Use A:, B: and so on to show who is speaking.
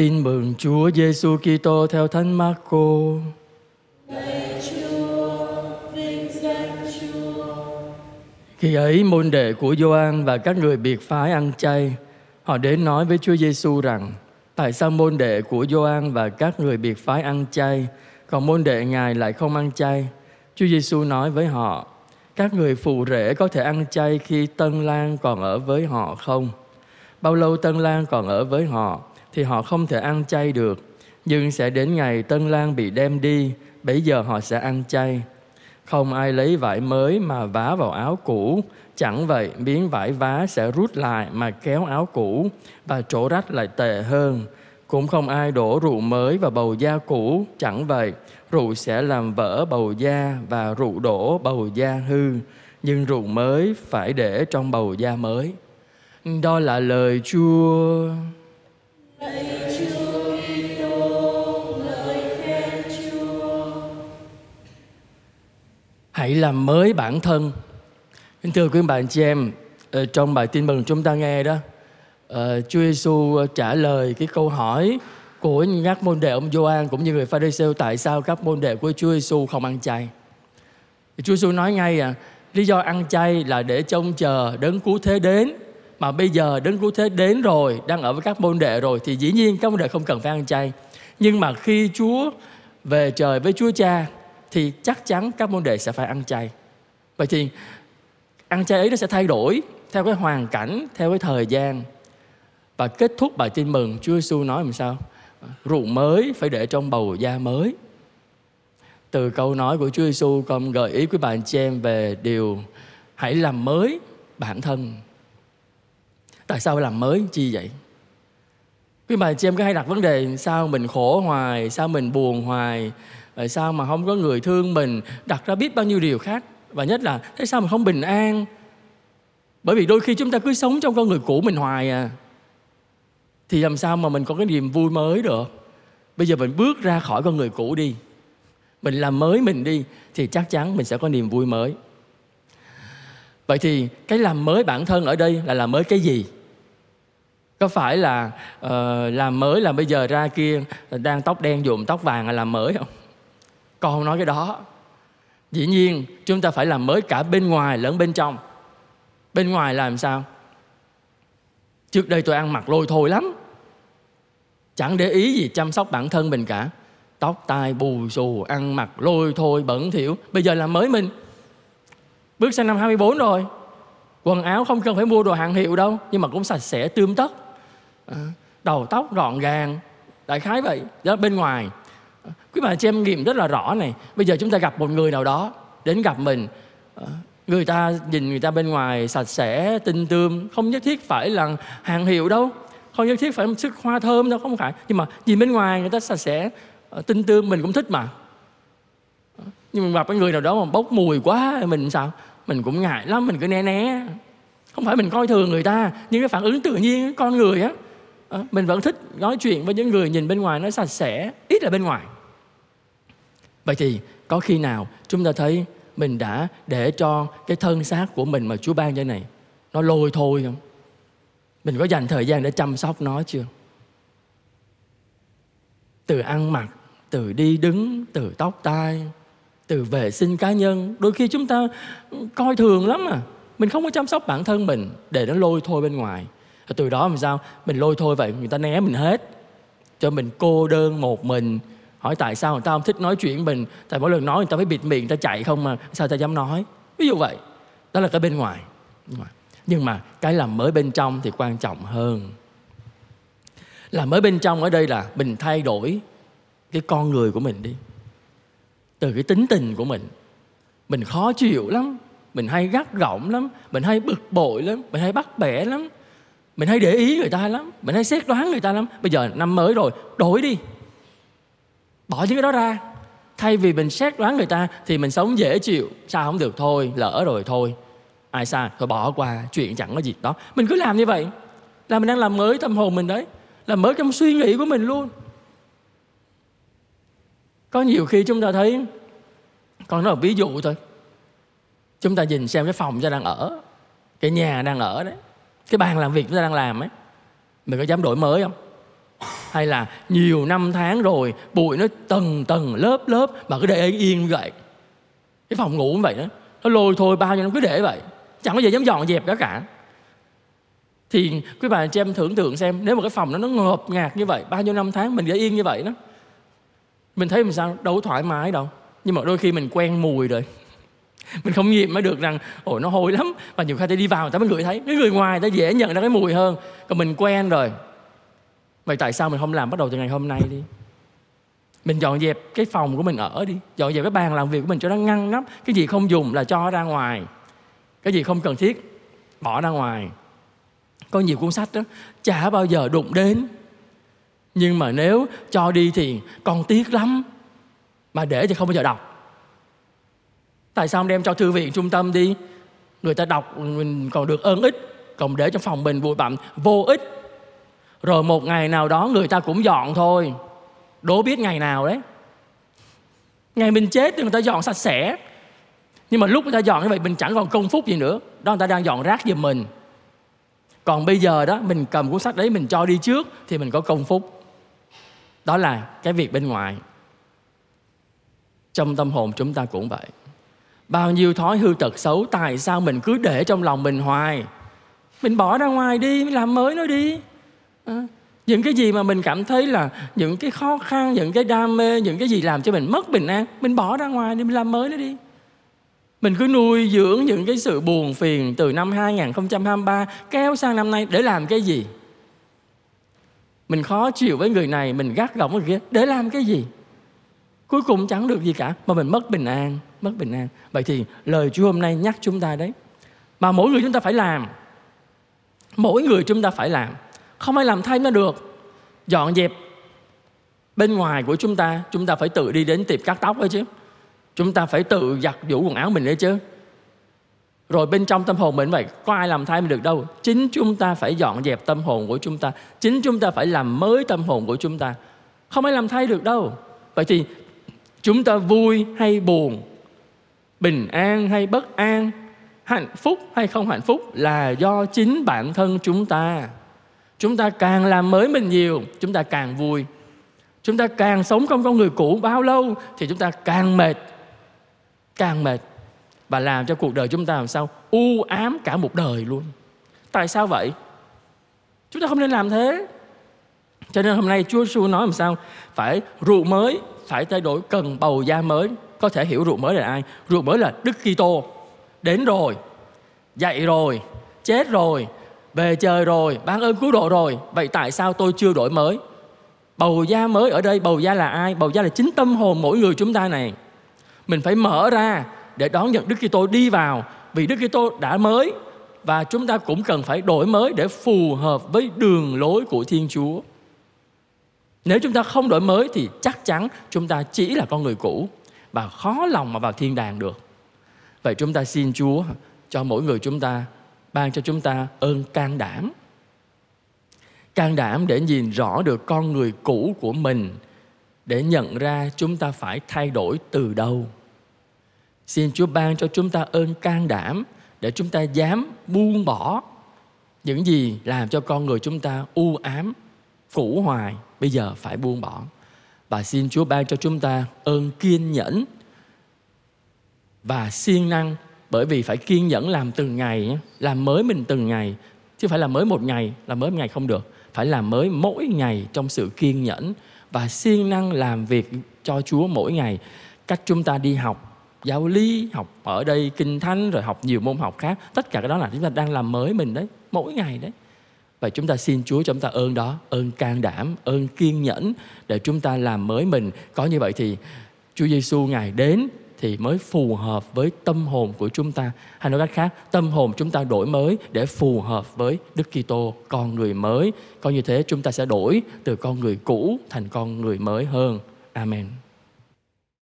A: Tin mừng Chúa Giêsu Kitô theo Thánh Marco. Khi ấy môn đệ của Gioan và các người biệt phái ăn chay, họ đến nói với Chúa Giêsu rằng: Tại sao môn đệ của Gioan và các người biệt phái ăn chay, còn môn đệ ngài lại không ăn chay? Chúa Giêsu nói với họ: Các người phụ rể có thể ăn chay khi Tân Lang còn ở với họ không? Bao lâu Tân Lang còn ở với họ thì họ không thể ăn chay được, nhưng sẽ đến ngày Tân Lang bị đem đi, bấy giờ họ sẽ ăn chay. Không ai lấy vải mới mà vá vào áo cũ, chẳng vậy miếng vải vá sẽ rút lại mà kéo áo cũ và chỗ rách lại tệ hơn. Cũng không ai đổ rượu mới vào bầu da cũ, chẳng vậy rượu sẽ làm vỡ bầu da và rượu đổ bầu da hư, nhưng rượu mới phải để trong bầu da mới. Đó là lời Chúa. Hãy làm mới bản thân. Kính thưa quý bạn chị em, ờ, trong bài tin mừng chúng ta nghe đó, ờ, Chúa Giêsu ờ, trả lời cái câu hỏi của các môn đệ ông Gioan cũng như người Pharisêu tại sao các môn đệ của Chúa Giêsu không ăn chay. Chúa Giêsu nói ngay à, lý do ăn chay là để trông chờ đấng cứu thế đến mà bây giờ đấng cứu thế đến rồi, đang ở với các môn đệ rồi, thì dĩ nhiên các môn đệ không cần phải ăn chay. Nhưng mà khi chúa về trời với chúa cha, thì chắc chắn các môn đệ sẽ phải ăn chay. Vậy thì ăn chay ấy nó sẽ thay đổi theo cái hoàn cảnh, theo cái thời gian. Và kết thúc bài tin mừng, Chúa Giêsu nói làm sao? Rượu mới phải để trong bầu da mới. Từ câu nói của Chúa Giêsu con gợi ý quý bạn chị em về điều hãy làm mới bản thân tại sao phải làm mới chi vậy? Quý bà, chị em có hay đặt vấn đề sao mình khổ hoài, sao mình buồn hoài tại sao mà không có người thương mình, đặt ra biết bao nhiêu điều khác? Và nhất là, thế sao mình không bình an? Bởi vì đôi khi chúng ta cứ sống trong con người cũ mình hoài à. Thì làm sao mà mình có cái niềm vui mới được? Bây giờ mình bước ra khỏi con người cũ đi. Mình làm mới mình đi, thì chắc chắn mình sẽ có niềm vui mới. Vậy thì cái làm mới bản thân ở đây là làm mới cái gì? Có phải là uh, làm mới là bây giờ ra kia ờ, đang tóc đen dùng tóc vàng là làm mới không? Con không nói cái đó. Dĩ nhiên chúng ta phải làm mới cả bên ngoài lẫn bên trong. Bên ngoài làm sao? Trước đây tôi ăn mặc lôi thôi lắm. Chẳng để ý gì chăm sóc bản thân mình cả. Tóc tai bù xù ăn mặc lôi thôi bẩn thỉu. Bây giờ làm mới mình. Bước sang năm 24 rồi. Quần áo không cần phải mua đồ hàng hiệu đâu nhưng mà cũng sạch sẽ tươm tất đầu tóc gọn gàng, đại khái vậy. Đó, bên ngoài. Quý bà chị em nghiệm rất là rõ này. Bây giờ chúng ta gặp một người nào đó đến gặp mình. Ờ, người ta nhìn người ta bên ngoài sạch sẽ, tinh tươm, không nhất thiết phải là hàng hiệu đâu. Không nhất thiết phải sức hoa thơm đâu, không phải. Nhưng mà nhìn bên ngoài người ta sạch sẽ ờ, tinh tươm, mình cũng thích mà. Ờ, nhưng mà gặp cái người nào đó mà bốc mùi quá, mình sao? Mình cũng ngại lắm, mình cứ né né. Không phải mình coi thường người ta, nhưng cái phản ứng tự nhiên con người á Ờ, mình vẫn thích nói chuyện với những người nhìn bên ngoài nó sạch sẽ, ít là bên ngoài. Vậy thì có khi nào chúng ta thấy mình đã để cho cái thân xác của mình mà Chúa ban cho này, nó lôi thôi không? Mình có dành thời gian để chăm sóc nó chưa? Từ ăn mặc, từ đi đứng, từ tóc tai, từ vệ sinh cá nhân, đôi khi chúng ta coi thường lắm à. Mình không có chăm sóc bản thân mình để nó lôi thôi bên ngoài và từ đó làm sao? Mình lôi thôi vậy, người ta né mình hết. Cho mình cô đơn một mình. Hỏi tại sao người ta không thích nói chuyện mình? Tại mỗi lần nói người ta phải bịt miệng, người ta chạy không mà. Sao ta dám nói? Ví dụ vậy. Đó là cái bên ngoài. Nhưng mà cái làm mới bên trong thì quan trọng hơn. Làm mới bên trong ở đây là mình thay đổi cái con người của mình đi. Từ cái tính tình của mình. Mình khó chịu lắm. Mình hay gắt gỏng lắm. Mình hay bực bội lắm. Mình hay bắt bẻ lắm mình hay để ý người ta lắm. Mình hay xét đoán người ta lắm. Bây giờ năm mới rồi, đổi đi. Bỏ những cái đó ra. Thay vì mình xét đoán người ta thì mình sống dễ chịu. Sao không được? Thôi, lỡ rồi, thôi. Ai sai thôi bỏ qua, chuyện chẳng có gì. Đó, mình cứ làm như vậy. Là mình đang làm mới tâm hồn mình đấy. Làm mới trong suy nghĩ của mình luôn. Có nhiều khi chúng ta thấy, con nói một ví dụ thôi. Chúng ta nhìn xem cái phòng chúng ta đang ở, cái nhà đang ở đấy cái bàn làm việc chúng ta đang làm ấy, mình có dám đổi mới không? Hay là nhiều năm tháng rồi, bụi nó tầng tầng, lớp lớp, mà cứ để yên như vậy? Cái phòng ngủ cũng vậy đó. Nó lôi thôi bao nhiêu nó cứ để vậy. Chẳng có gì dám dọn dẹp cả cả. Thì quý bà chị em tưởng tượng xem, nếu mà cái phòng nó nó ngợp ngạt như vậy, bao nhiêu năm tháng mình để yên như vậy đó, mình thấy mình sao? Đâu có thoải mái đâu. Nhưng mà đôi khi mình quen mùi rồi mình không nghiệm mới được rằng ồ nó hôi lắm. Và nhiều khi ta đi vào, người ta mới ngửi thấy. Cái người ngoài ta dễ nhận ra cái mùi hơn. Còn mình quen rồi. Vậy tại sao mình không làm? Bắt đầu từ ngày hôm nay đi. Mình dọn dẹp cái phòng của mình ở đi. Dọn dẹp cái bàn làm việc của mình cho nó ngăn nắp. Cái gì không dùng là cho ra ngoài. Cái gì không cần thiết, bỏ ra ngoài. Có nhiều cuốn sách đó, chả bao giờ đụng đến. Nhưng mà nếu cho đi thì còn tiếc lắm. Mà để thì không bao giờ đọc tại sao không đem cho thư viện trung tâm đi? Người ta đọc, mình còn được ơn ích, còn để trong phòng mình bụi bặm, vô ích. Rồi một ngày nào đó người ta cũng dọn thôi. Đố biết ngày nào đấy. Ngày mình chết thì người ta dọn sạch sẽ. Nhưng mà lúc người ta dọn như vậy, mình chẳng còn công phúc gì nữa. Đó, người ta đang dọn rác giùm mình. Còn bây giờ đó, mình cầm cuốn sách đấy, mình cho đi trước thì mình có công phúc. Đó là cái việc bên ngoài. Trong tâm hồn chúng ta cũng vậy bao nhiêu thói hư tật xấu tại sao mình cứ để trong lòng mình hoài mình bỏ ra ngoài đi mình làm mới nó đi à, những cái gì mà mình cảm thấy là những cái khó khăn những cái đam mê những cái gì làm cho mình mất bình an mình bỏ ra ngoài đi mình làm mới nó đi mình cứ nuôi dưỡng những cái sự buồn phiền từ năm 2023 kéo sang năm nay để làm cái gì? Mình khó chịu với người này, mình gắt gỏng người kia để làm cái gì? Cuối cùng chẳng được gì cả mà mình mất bình an, mất bình an. Vậy thì lời Chúa hôm nay nhắc chúng ta đấy. Mà mỗi người chúng ta phải làm. Mỗi người chúng ta phải làm. Không ai làm thay nó được. Dọn dẹp bên ngoài của chúng ta, chúng ta phải tự đi đến tiệm cắt tóc ấy chứ chúng ta phải tự giặt giũ quần áo mình đấy chứ rồi bên trong tâm hồn mình vậy có ai làm thay mình được đâu chính chúng ta phải dọn dẹp tâm hồn của chúng ta chính chúng ta phải làm mới tâm hồn của chúng ta không ai làm thay được đâu vậy thì chúng ta vui hay buồn bình an hay bất an, hạnh phúc hay không hạnh phúc là do chính bản thân chúng ta. Chúng ta càng làm mới mình nhiều, chúng ta càng vui. Chúng ta càng sống trong con người cũ bao lâu thì chúng ta càng mệt càng mệt. Và làm cho cuộc đời chúng ta làm sao? U ám cả một đời luôn. Tại sao vậy? Chúng ta không nên làm thế. Cho nên hôm nay Chúa xu nói làm sao? Phải rượu mới, phải thay đổi cần bầu da mới có thể hiểu rượu mới là ai? Rượu mới là Đức Kitô. Đến rồi, dậy rồi, chết rồi, về trời rồi, ban ơn cứu độ rồi. Vậy tại sao tôi chưa đổi mới? Bầu da mới ở đây, bầu da là ai? Bầu da là chính tâm hồn mỗi người chúng ta này. Mình phải mở ra để đón nhận Đức Kitô đi vào. Vì Đức Kitô đã mới và chúng ta cũng cần phải đổi mới để phù hợp với đường lối của Thiên Chúa. Nếu chúng ta không đổi mới thì chắc chắn chúng ta chỉ là con người cũ và khó lòng mà vào thiên đàng được. Vậy chúng ta xin Chúa cho mỗi người chúng ta ban cho chúng ta ơn can đảm. Can đảm để nhìn rõ được con người cũ của mình để nhận ra chúng ta phải thay đổi từ đâu Xin Chúa ban cho chúng ta ơn can đảm để chúng ta dám buông bỏ những gì làm cho con người chúng ta u ám, cũ hoài, bây giờ phải buông bỏ. Và xin Chúa ban cho chúng ta ơn kiên nhẫn và siêng năng bởi vì phải kiên nhẫn làm từng ngày, làm mới mình từng ngày, chứ phải làm mới một ngày, làm mới một ngày không được. Phải làm mới mỗi ngày trong sự kiên nhẫn và siêng năng làm việc cho Chúa mỗi ngày. Cách chúng ta đi học giáo lý học ở đây kinh thánh rồi học nhiều môn học khác tất cả cái đó là chúng ta đang làm mới mình đấy mỗi ngày đấy và chúng ta xin Chúa cho chúng ta ơn đó, ơn can đảm, ơn kiên nhẫn để chúng ta làm mới mình. Có như vậy thì Chúa Giêsu ngài đến thì mới phù hợp với tâm hồn của chúng ta. Hay nói cách khác, tâm hồn chúng ta đổi mới để phù hợp với Đức Kitô, con người mới. Có như thế, chúng ta sẽ đổi từ con người cũ thành con người mới hơn. Amen.